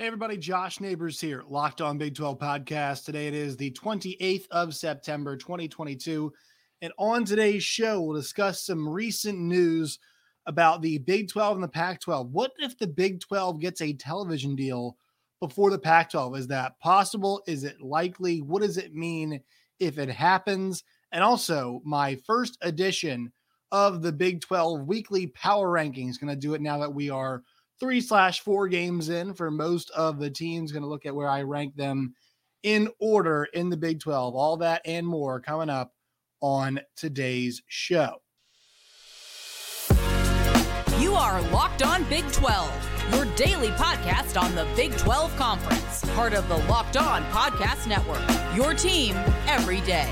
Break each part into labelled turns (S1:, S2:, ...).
S1: Hey, everybody, Josh Neighbors here, Locked On Big 12 podcast. Today it is the 28th of September, 2022. And on today's show, we'll discuss some recent news about the Big 12 and the Pac 12. What if the Big 12 gets a television deal before the Pac 12? Is that possible? Is it likely? What does it mean if it happens? And also, my first edition of the Big 12 weekly power rankings. Going to do it now that we are three slash four games in for most of the teams. Going to look at where I rank them in order in the Big 12. All that and more coming up on today's show.
S2: You are Locked On Big 12, your daily podcast on the Big 12 Conference, part of the Locked On Podcast Network. Your team every day.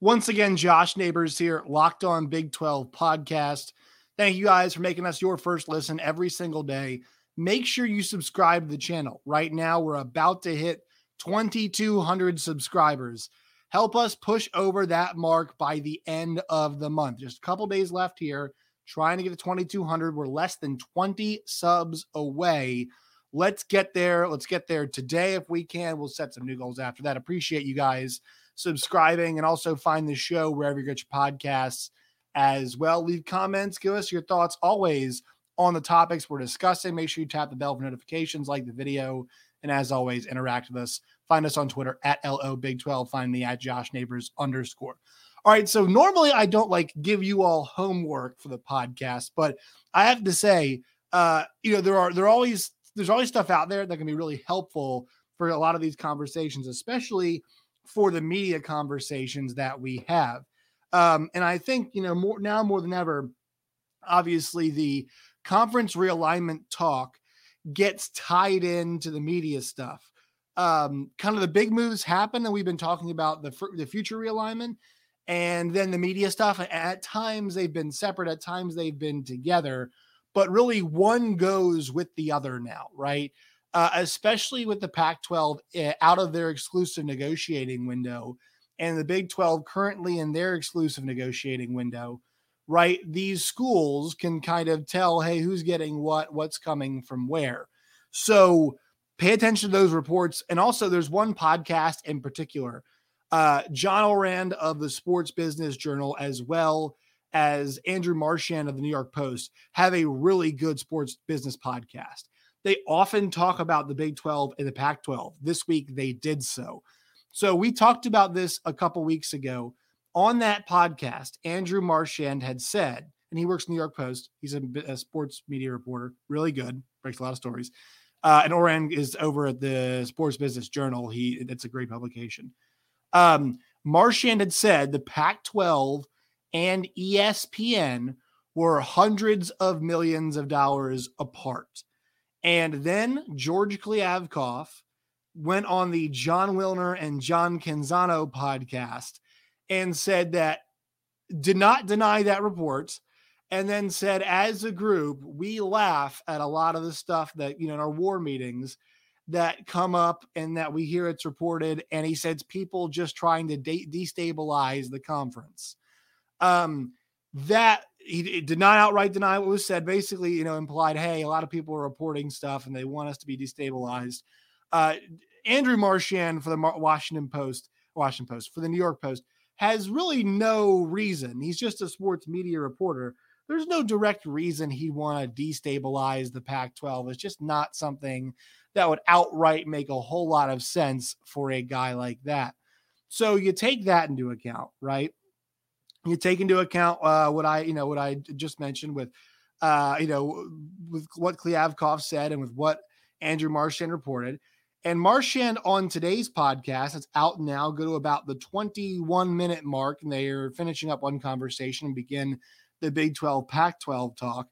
S1: Once again, Josh Neighbors here, Locked On Big 12 podcast. Thank you guys for making us your first listen every single day. Make sure you subscribe to the channel. Right now, we're about to hit 2,200 subscribers. Help us push over that mark by the end of the month. Just a couple days left here, trying to get to 2,200. We're less than 20 subs away. Let's get there. Let's get there today if we can. We'll set some new goals after that. Appreciate you guys subscribing and also find the show wherever you get your podcasts as well. Leave comments, give us your thoughts always on the topics we're discussing. Make sure you tap the bell for notifications, like the video, and as always, interact with us. Find us on Twitter at LO Big 12. Find me at Josh Neighbors underscore. All right. So normally I don't like give you all homework for the podcast, but I have to say, uh, you know, there are there are always there's always stuff out there that can be really helpful for a lot of these conversations, especially for the media conversations that we have. Um, and I think, you know, more now more than ever, obviously the conference realignment talk gets tied into the media stuff. Um, kind of the big moves happen, and we've been talking about the the future realignment, and then the media stuff. At times they've been separate, at times they've been together, but really one goes with the other now, right? Uh, especially with the Pac-12 eh, out of their exclusive negotiating window and the Big 12 currently in their exclusive negotiating window, right? These schools can kind of tell, hey, who's getting what, what's coming from where. So pay attention to those reports. And also, there's one podcast in particular, uh, John Ourand of the Sports Business Journal, as well as Andrew Marchand of the New York Post, have a really good sports business podcast. They often talk about the Big 12 and the Pac 12. This week, they did so. So we talked about this a couple weeks ago on that podcast. Andrew Marchand had said, and he works in New York Post. He's a, a sports media reporter, really good, breaks a lot of stories. Uh, and Ourand is over at the Sports Business Journal. He it's a great publication. Um, Marchand had said the Pac-12 and ESPN were hundreds of millions of dollars apart. And then George Kliavkoff went on the Jon Wilner and John Canzano podcast and said that did not deny that report and then said as a group we laugh at a lot of the stuff that you know in our war meetings that come up and that we hear it's reported and he says people just trying to de- destabilize the conference. Um that he did not outright deny what was said basically you know implied hey a lot of people are reporting stuff and they want us to be destabilized. Uh Andrew Marchand for the Washington Post, Washington Post for the New York Post has really no reason. He's just a sports media reporter. There's no direct reason he'd want to destabilize the Pac 12. It's just not something that would outright make a whole lot of sense for a guy like that. So you take that into account, right? You take into account uh, what I, you know, what I just mentioned with, uh, you know, with what Kliavkoff said and with what Andrew Marchand reported. And Marchand on today's podcast, it's out now, go to about the 21 minute mark, and they are finishing up one conversation and begin the Big 12 Pac 12 talk.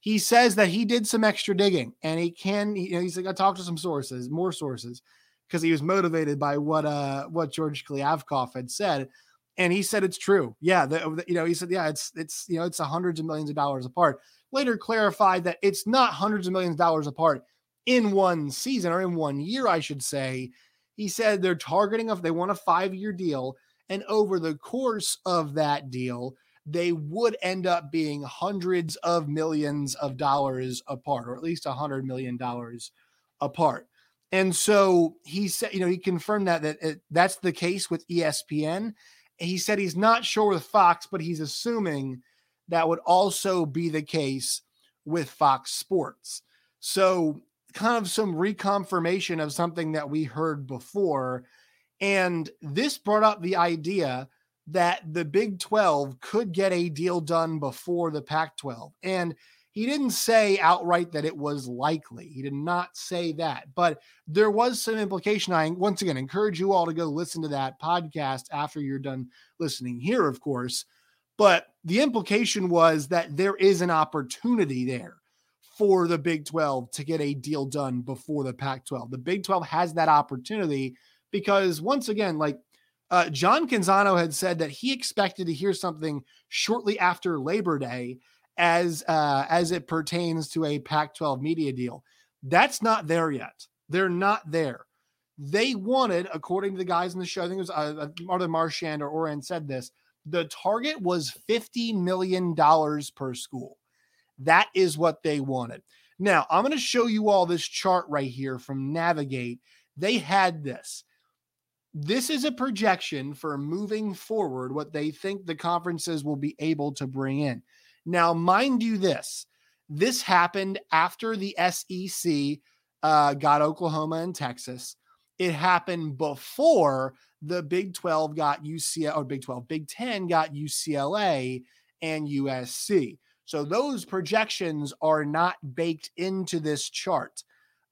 S1: He says that he did some extra digging and he can, you know, he's like, I talked to some sources, more sources, because he was motivated by what uh what George Kliavkoff had said. And he said it's true. Yeah, the, you know, he said, yeah, it's it's you know, it's hundreds of millions of dollars apart. Later clarified that it's not hundreds of millions of dollars apart in one season or in one year, I should say. He said they're targeting if they want a five year deal. And over the course of that deal, they would end up being hundreds of millions of dollars apart, or at least a hundred million dollars apart. And so he said, you know, he confirmed that that it, that's the case with ESPN. He said he's not sure with Fox, but he's assuming that would also be the case with Fox Sports. So, kind of some reconfirmation of something that we heard before. And this brought up the idea that the Big 12 could get a deal done before the Pac 12. And he didn't say outright that it was likely. He did not say that, but there was some implication. I once again encourage you all to go listen to that podcast after you're done listening here, of course. But the implication was that there is an opportunity there for the Big 12 to get a deal done before the Pac 12. The Big 12 has that opportunity because, once again, like uh, John Canzano had said that he expected to hear something shortly after Labor Day as uh, as it pertains to a Pac-12 media deal. That's not there yet. They're not there. They wanted, according to the guys in the show, I think it was uh, Martha Marchand or Ourand said this. The target was fifty million dollars per school. That is what they wanted. Now I'm going to show you all this chart right here from Navigate. They had this. This is a projection for moving forward, what they think the conferences will be able to bring in. Now, mind you, this this happened after the SEC uh, got Oklahoma and Texas. It happened before the Big 12 got UCLA or Big 12, Big 10 got UCLA and USC. So those projections are not baked into this chart.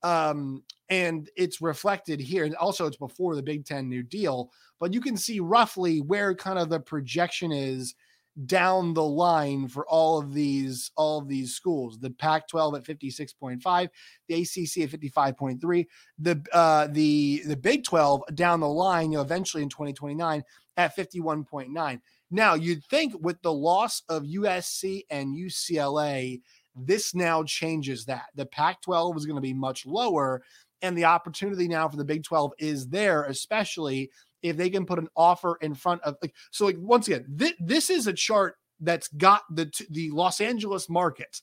S1: Um, and it's reflected here. And also, it's before the Big Ten New Deal, but you can see roughly where kind of the projection is down the line for all of these all of these schools. The pac 12 at 56.5 the acc at 55.3 the uh the the big 12 down the line you know eventually in 2029 at 51.9 now you'd think with the loss of usc and ucla this now changes that. The pac 12 is going to be much lower and the opportunity now for the big 12 is there especially if they can put an offer in front of like so like once again th- this is a chart that's got the the Los Angeles market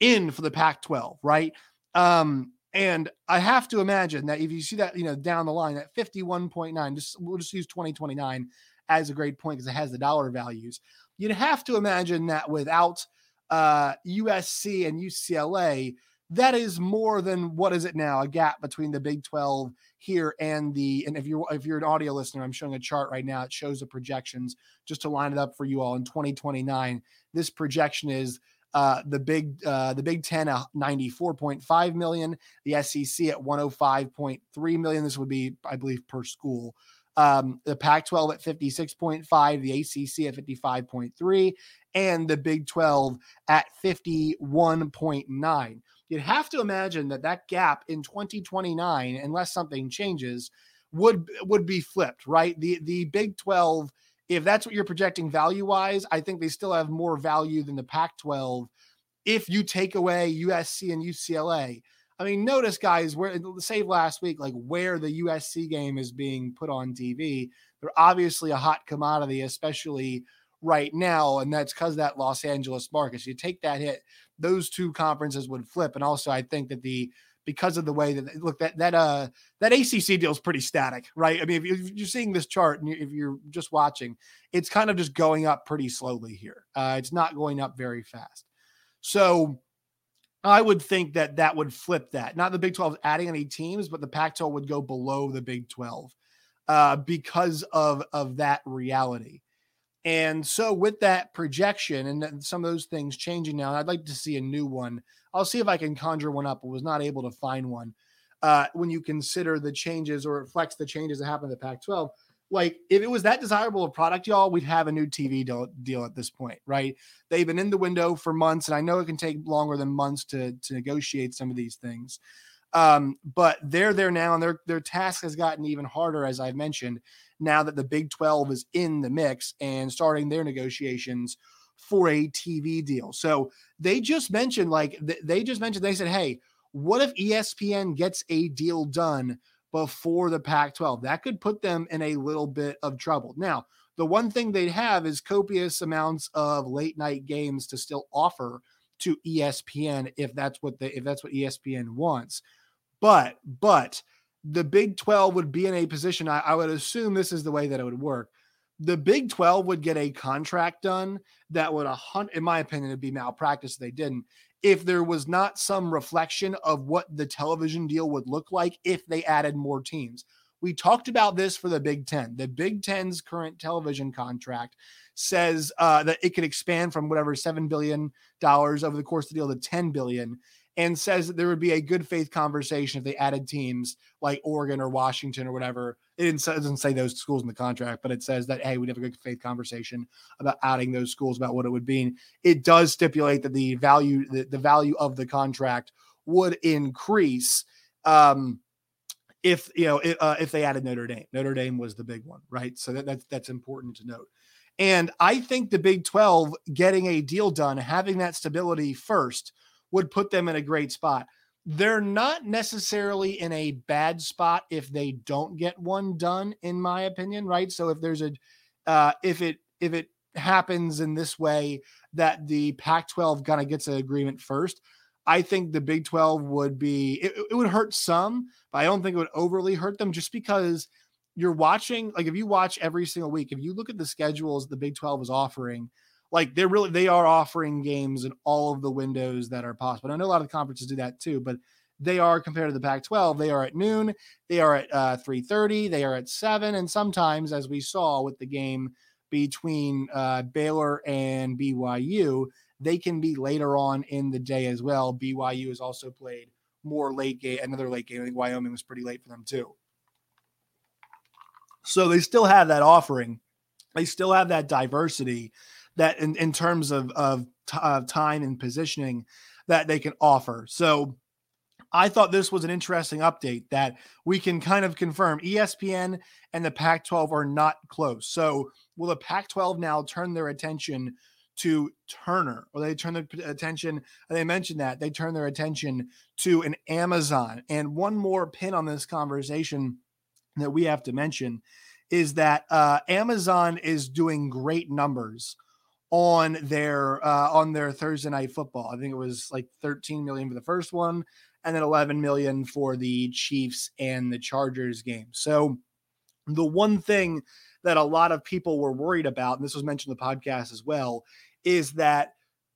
S1: in for the Pac-12 right? Um and I have to imagine that if you see that you know down the line at 51.9 just we'll just use 2029 as a great point because it has the dollar values. You'd have to imagine that without uh USC and UCLA that is more than what is it now a gap between the Big 12 here and the and if you're if you're an audio listener I'm showing a chart right now it shows the projections just to line it up for you all in 2029 this projection is uh, the big uh, the Big Ten at 94.5 million, the SEC at 105.3 million. This would be, I believe, per school. Um, the Pac-12 at 56.5, the ACC at 55.3, and the Big 12 at 51.9 you'd have to imagine that that gap in 2029 unless something changes would would be flipped right? The the big 12 if that's what you're projecting value wise i think they still have more value than the pac 12 if you take away usc and ucla i mean notice guys where save last week like where the usc game is being put on tv they're obviously a hot commodity especially right now and that's because that los angeles market you take that hit those two conferences would flip. And also, I think that the because of the way that look that that uh that ACC deal is pretty static, right? I mean, if you're seeing this chart and if you're just watching, it's kind of just going up pretty slowly here. Uh, it's not going up very fast. So I would think that that would flip that. Not the Big 12 adding any teams, but the Pac-12 would go below the Big 12 uh, because of of that reality. And so, with that projection and some of those things changing now, I'd like to see a new one. I'll see if I can conjure one up. I was not able to find one. Uh, when you consider the changes or reflects the changes that happened in the Pac 12, like if it was that desirable a product, y'all, we'd have a new TV deal, deal at this point, right? They've been in the window for months, and I know it can take longer than months to, to negotiate some of these things. Um, but they're there now, and their their task has gotten even harder, as I've mentioned now that the Big 12 is in the mix and starting their negotiations for a TV deal. So they just mentioned, like, they just mentioned, they said, hey, what if ESPN gets a deal done before the Pac 12? That could put them in a little bit of trouble. Now, The one thing they'd have is copious amounts of late night games to still offer to ESPN if that's what they if that's what ESPN wants. But but the Big 12 would be in a position, I, I would assume this is the way that it would work. The Big 12 would get a contract done that would, a in my opinion, it'd be malpractice if they didn't. If there was not some reflection of what the television deal would look like if they added more teams. We talked about this for the Big Ten. The Big Ten's current television contract says uh, that it could expand from whatever seven billion dollars over the course of the deal to ten billion, and says that there would be a good faith conversation if they added teams like Oregon or Washington or whatever. It doesn't say those schools in the contract, but it says that hey, we'd have a good faith conversation about adding those schools about what it would be. It does stipulate that the value the, the value of the contract would increase. Um, if you know if, uh, if they added Notre Dame, Notre Dame was the big one, right? So that, that's that's important to note. And I think the Big 12 getting a deal done, having that stability first, would put them in a great spot. They're not necessarily in a bad spot if they don't get one done, in my opinion, right? So if there's a, uh, if it if it happens in this way that the Pac-12 kind of gets an agreement first, I think the Big 12 would be it, it would hurt some, but I don't think it would overly hurt them just because you're watching like if you watch every single week, if you look at the schedules the Big 12 is offering, like they're really they are offering games in all of the windows that are possible. I know a lot of the conferences do that too, but they are compared to the Pac-12. They are at noon, they are at uh, 3:30, they are at seven, and sometimes, as we saw with the game between uh, Baylor and BYU, they can be later on in the day as well. BYU has also played more late game, another late game. I think Wyoming was pretty late for them too. So they still have that offering. They still have that diversity that in, in terms of, of t- uh, time and positioning that they can offer. So I thought this was an interesting update that we can kind of confirm ESPN and the Pac 12 are not close. So will the Pac 12 now turn their attention to Turner or they turn their attention? They mentioned that they turn their attention to an Amazon. And one more pin on this conversation that we have to mention is that uh, Amazon is doing great numbers on their uh, on their Thursday night football. I think it was like 13 million for the first one, and then 11 million for the Chiefs and the Chargers game. So the one thing that a lot of people were worried about, and this was mentioned in the podcast as well, is that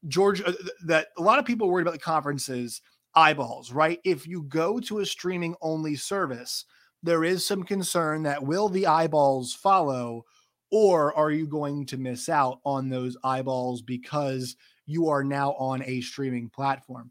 S1: George uh, that a lot of people worried about the conferences eyeballs, right? If you go to a streaming only service, there is some concern that will the eyeballs follow or are you going to miss out on those eyeballs because you are now on a streaming platform?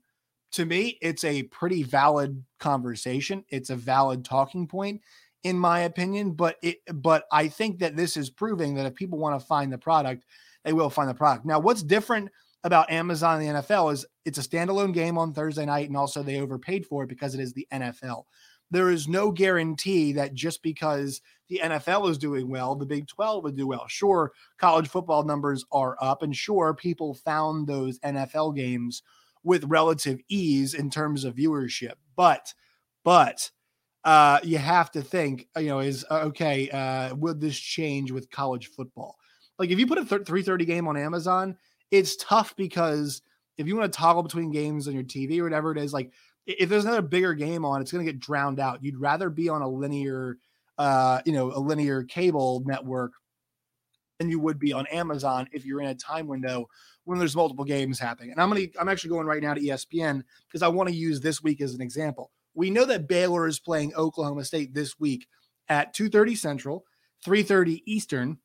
S1: To me, it's a pretty valid conversation. It's a valid talking point in my opinion, but it but I think that this is proving that if people want to find the product, they will find the product. Now, what's different about Amazon and the NFL is it's a standalone game on Thursday night, and also they overpaid for it because it is the NFL there is no guarantee that just because the NFL is doing well, the Big 12 would do well. Sure, college football numbers are up, and sure, people found those NFL games with relative ease in terms of viewership. But, but, uh, you have to think, you know, is uh, okay, uh, would this change with college football? Like if you put a 330 game on Amazon, it's tough because if you want to toggle between games on your TV or whatever it is, like if there's another bigger game on, it's going to get drowned out. You'd rather be on a linear, uh, you know, a linear cable network than you would be on Amazon if you're in a time window when there's multiple games happening. And I'm going to, I'm actually going right now to ESPN because I want to use this week as an example. We know that Baylor is playing Oklahoma State this week at 2:30 Central, 3:30 Eastern,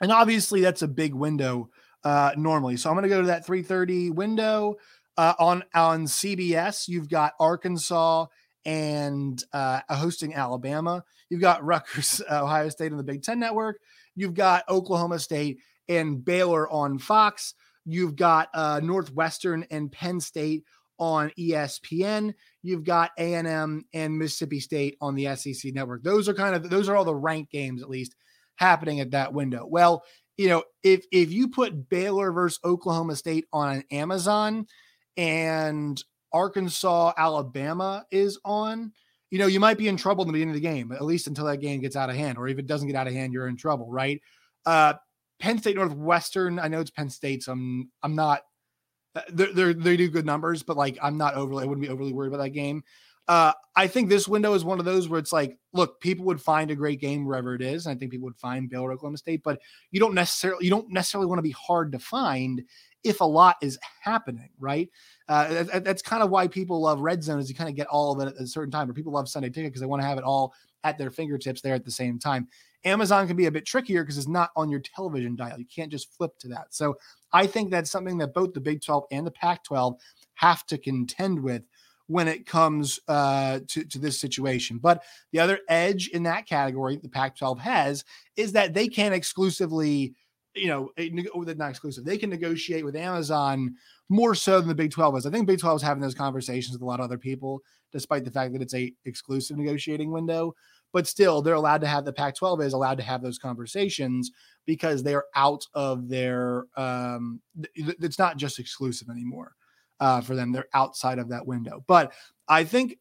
S1: and obviously that's a big window uh, normally. So I'm going to go to that 3:30 window. Uh, on on CBS, you've got Arkansas and uh, hosting Alabama. You've got Rutgers, Ohio State on the Big Ten Network. You've got Oklahoma State and Baylor on Fox. You've got uh, Northwestern and Penn State on ESPN. You've got A&M and Mississippi State on the SEC network. Those are kind of those are all the ranked games at least happening at that window. Well, you know, if if you put Baylor versus Oklahoma State on Amazon, and Arkansas, Alabama is on, you know, you might be in trouble in the beginning of the game, at least until that game gets out of hand, or if it doesn't get out of hand, you're in trouble, right? Uh, Penn State Northwestern. I know it's Penn State, so I'm I'm not. Uh, they're, they do good numbers, but like I'm not overly. I wouldn't be overly worried about that game. Uh, I think this window is one of those where it's like, look, people would find a great game wherever it is. I think people would find Baylor, Oklahoma State, but you don't necessarily you don't necessarily want to be hard to find if a lot is happening, right? Uh, that, that's kind of why people love Red Zone is you kind of get all of it at a certain time, or people love Sunday Ticket because they want to have it all at their fingertips there at the same time. Amazon can be a bit trickier because it's not on your television dial. You can't just flip to that. So I think that's something that both the Big 12 and the Pac 12 have to contend with when it comes uh, to, to this situation. But the other edge in that category the Pac 12 has is that they can exclusively, you know, oh, not exclusive, they can negotiate with Amazon more so than the Big 12 is. I think Big 12 is having those conversations with a lot of other people, despite the fact that it's a exclusive negotiating window. But still, they're allowed to have the Pac 12 is allowed to have those conversations because they're out of their, um, it's not just exclusive anymore uh, for them. They're outside of that window. But I think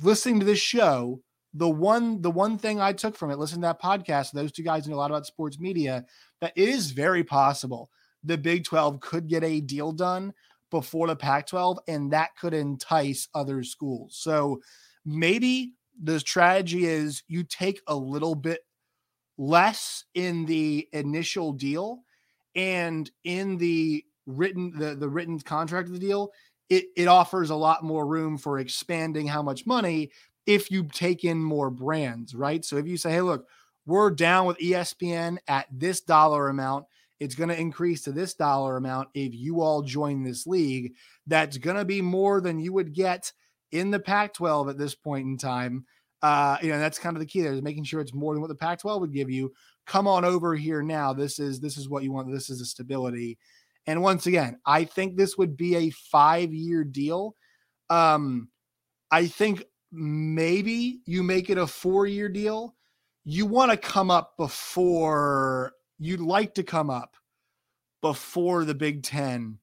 S1: listening to this show, the one the one thing I took from it, listening to that podcast, those two guys know a lot about sports media, that it is very possible the Big 12 could get a deal done before the Pac 12, and that could entice other schools. So maybe the strategy is you take a little bit less in the initial deal and in the written the, the written contract of the deal, it, it offers a lot more room for expanding how much money if you take in more brands, right? So if you say, hey, look, we're down with ESPN at this dollar amount, it's going to increase to this dollar amount if you all join this league. That's going to be more than you would get in the Pac 12 at this point in time. Uh, you know, that's kind of the key there is making sure it's more than what the Pac 12 would give you. Come on over here now. This is this is what you want. This is a stability. And once again, I think this would be a five year deal. Um, I think maybe you make it a four year deal. You want to come up before you'd like to come up before the Big Ten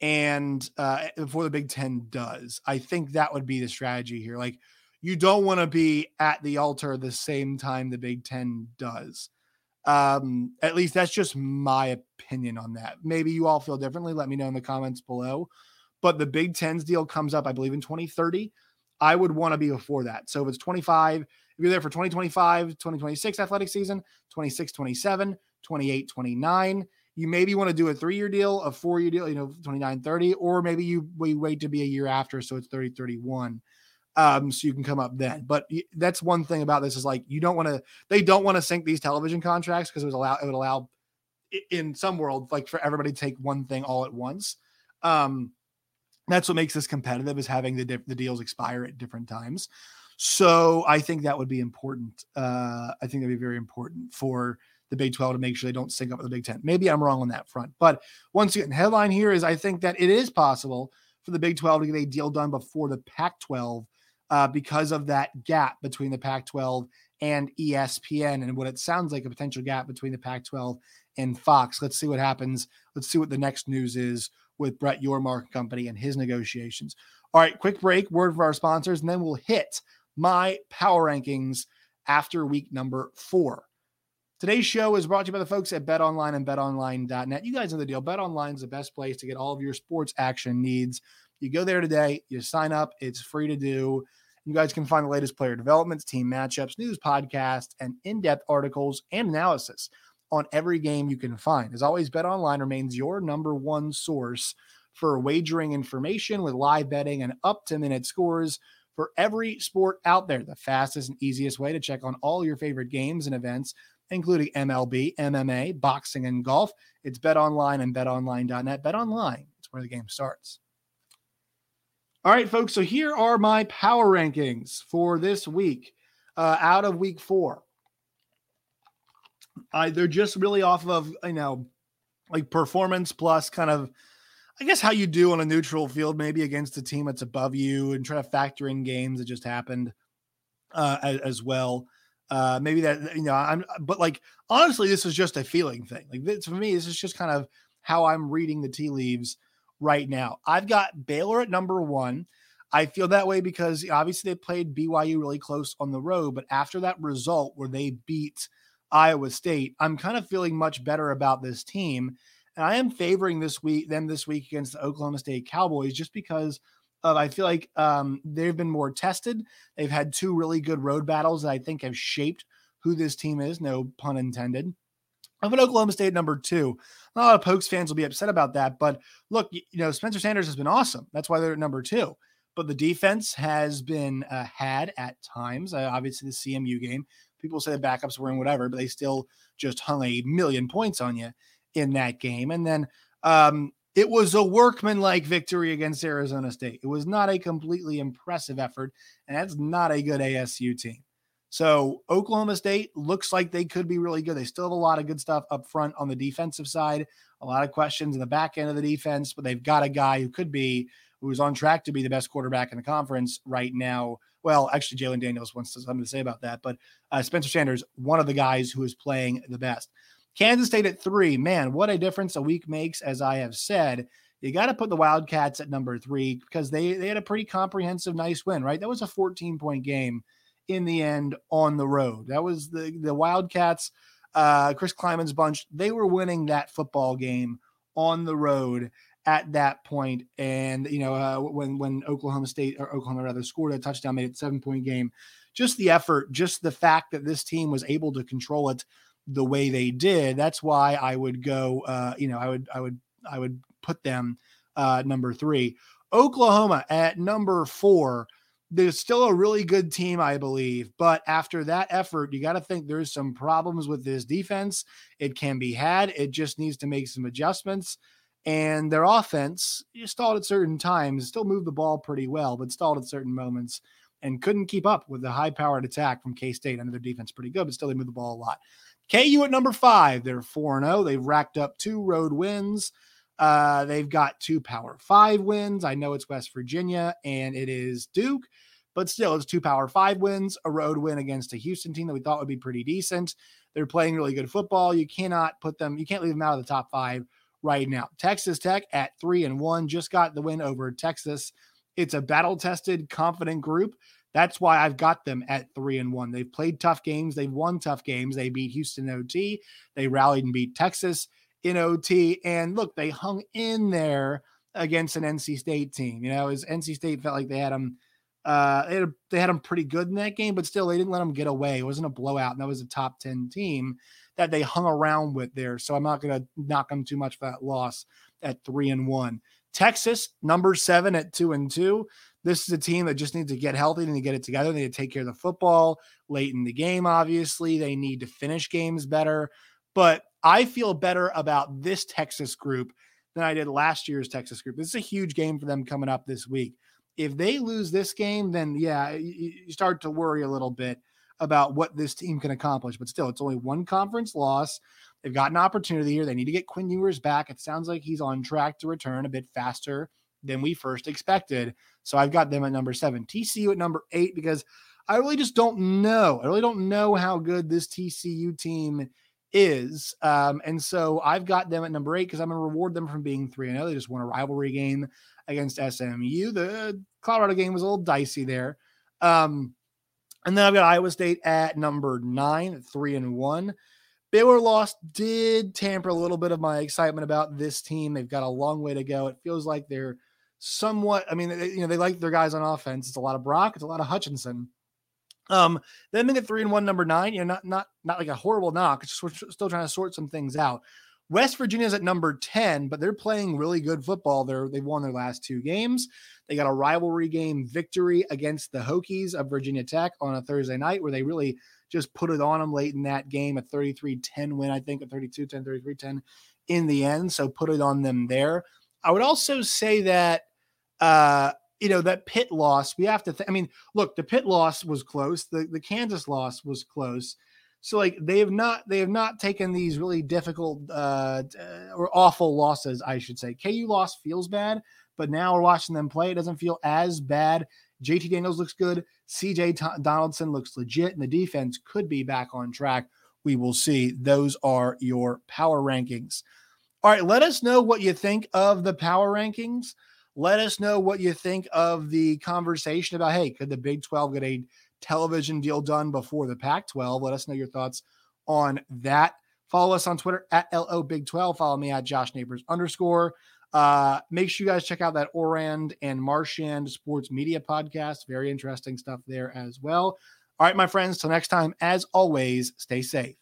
S1: and uh, before the Big Ten does. I think that would be the strategy here. Like, you don't want to be at the altar the same time the Big Ten does. Um, at least that's just my opinion on that. Maybe you all feel differently. Let me know in the comments below. But the Big Ten's deal comes up, I believe, in 2030. I would want to be before that. So if it's 25, if you're there for 2025, 2026 athletic season, 26, 27, 28, 29, you maybe want to do a three year deal, a four year deal, you know, 29, 30, or maybe you wait to be a year after. So it's 30, 31 um, so you can come up then. But that's one thing about this is like you don't want to. They don't want to sync these television contracts because it was allow it would allow in some world like for everybody to take one thing all at once. Um, that's what makes this competitive is having the the deals expire at different times. So I think that would be important. Uh, I think that'd be very important for the Big 12 to make sure they don't sync up with the Big 10. Maybe I'm wrong on that front. But once again, headline here is I think that it is possible for the Big 12 to get a deal done before the Pac 12 uh, because of that gap between the Pac 12 and ESPN and what it sounds like a potential gap between the Pac 12 and Fox. Let's see what happens. Let's see what the next news is with Brett Yormark Company and his negotiations. All right, quick break, word for our sponsors, and then we'll hit my power rankings after week number four. Today's show is brought to you by the folks at BetOnline and BetOnline.net. You guys know the deal. BetOnline is the best place to get all of your sports action needs. You go there today, you sign up, it's free to do. You guys can find the latest player developments, team matchups, news podcasts, and in depth articles and analysis on every game you can find. As always, Bet Online remains your number one source for wagering information with live betting and up to minute scores for every sport out there. The fastest and easiest way to check on all your favorite games and events, including MLB, MMA, boxing, and golf. It's Bet Online and betonline.net. Bet Online, it's where the game starts. All right, folks. So here are my power rankings for this week uh, out of week four. I, they're just really off of, you know, like performance plus kind of, I guess, how you do on a neutral field, maybe against a team that's above you and try to factor in games that just happened uh, as, as well. Uh, maybe that, you know, I'm, but like, honestly, this is just a feeling thing. Like, this, for me, this is just kind of how I'm reading the tea leaves right now. I've got Baylor at number one. I feel that way because obviously they played BYU really close on the road, but after that result where they beat Iowa State, I'm kind of feeling much better about this team. And I am favoring this week them this week against the Oklahoma State Cowboys just because of I feel like um, they've been more tested. They've had two really good road battles that I think have shaped who this team is, no pun intended. I'm an Oklahoma State number two. A lot of Pokes fans will be upset about that, but look, you know Spencer Sanders has been awesome. That's why they're at number two. But the defense has been uh, had at times. Uh, obviously, the CMU game, people say the backups were in whatever, but they still just hung a million points on you in that game. And then um, it was a workman-like victory against Arizona State. It was not a completely impressive effort, and that's not a good ASU team. So Oklahoma State looks like they could be really good. They still have a lot of good stuff up front on the defensive side, a lot of questions in the back end of the defense, but they've got a guy who could be who's on track to be the best quarterback in the conference right now. Well, actually, Jalon Daniels wants something to say about that, but uh, Spencer Sanders, one of the guys who is playing the best. Kansas State at three, man, what a difference a week makes. As I have said, you got to put the Wildcats at number three because they they had a pretty comprehensive, nice win, right? That was a 14 point game in the end on the road. That was the the Wildcats, uh, Chris Klieman's bunch. They were winning that football game on the road at that point. And you know, uh, when when Oklahoma State or Oklahoma rather scored a touchdown, made it seven point game. Just the effort, just the fact that this team was able to control it the way they did. That's why I would go. Uh, you know, I would I would I would put them uh, number three. Oklahoma at number four there's still a really good team, I believe. But after that effort, you got to think there's some problems with this defense. It can be had. It just needs to make some adjustments. And their offense stalled at certain times, still moved the ball pretty well, but stalled at certain moments and couldn't keep up with the high powered attack from K State. I know their defense pretty good, but still they move the ball a lot. KU at number five, they're 4 0. They've racked up two road wins. Uh, they've got two Power Five wins. I know it's West Virginia and it is Duke, but still, it's two Power Five wins, a road win against a Houston team that we thought would be pretty decent. They're playing really good football. You cannot put them, you can't leave them out of the top five right now. Texas Tech at three and one just got the win over Texas. It's a battle tested, confident group. That's why I've got them at three and one. They've played tough games. They've won tough games. They beat Houston OT. They rallied and beat Texas in OT. And look, they hung in there against an NC State team. You know, as NC State felt like they had them, uh, they had, they had them pretty good in that game, but still they didn't let them get away. It wasn't a blowout, and that was a top ten team that they hung around with there. So I'm not going to knock them too much for that loss at three and one. Texas, number seven at two and two. This is a team that just needs to get healthy and to get it together. They need to take care of the football late in the game, obviously. They need to finish games better. But I feel better about this Texas group than I did last year's Texas group. This is a huge game for them coming up this week. If they lose this game, then yeah, you start to worry a little bit about what this team can accomplish. But still, it's only one conference loss. They've got an opportunity here. They need to get Quinn Ewers back. It sounds like he's on track to return a bit faster than we first expected. So I've got them at number seven. TCU at number eight because I really just don't know. I really don't know how good this TCU team is. Um, and so I've got them at number eight because I'm going to reward them from being 3 0. They just won a rivalry game against SMU. The Colorado game was a little dicey there. Um, and then I've got Iowa State at number nine, three and one. Baylor lost did tamper a little bit of my excitement about this team. They've got a long way to go. It feels like they're somewhat, I mean, they, you know, they like their guys on offense. It's a lot of Brock, it's a lot of Hutchinson. Um, then they get three and one, number nine. You know, not not not like a horrible knock. It's just we're still trying to sort some things out. West Virginia's at number 10, but they're playing really good football. They're they've won their last two games. They got a rivalry game victory against the Hokies of Virginia Tech on a Thursday night where they really just put it on them late in that game, a 33-10 win, I think, a 32-10, 33-10 in the end. So put it on them there. I would also say that uh you know that Pitt loss we have to th- i mean look the Pitt loss was close the, the kansas loss was close. So like they have not they have not taken these really difficult uh, uh or awful losses i should say. Ku loss feels bad but now we're watching them play. It doesn't feel as bad. Jt daniels looks good. Cj T- donaldson looks legit and the defense could be back on track. We will see. Those are your power rankings. All right let us know what you think of the power rankings let us know what you think of the conversation about hey, could the Big 12 get a television deal done before the Pac 12? Let us know your thoughts on that. Follow us on Twitter at LO Big 12. Follow me at Josh Neighbors underscore. Uh, make sure you guys check out that Ourand and Marchand Sports Media podcast. Very interesting stuff there as well. All right, my friends, till next time, as always, stay safe.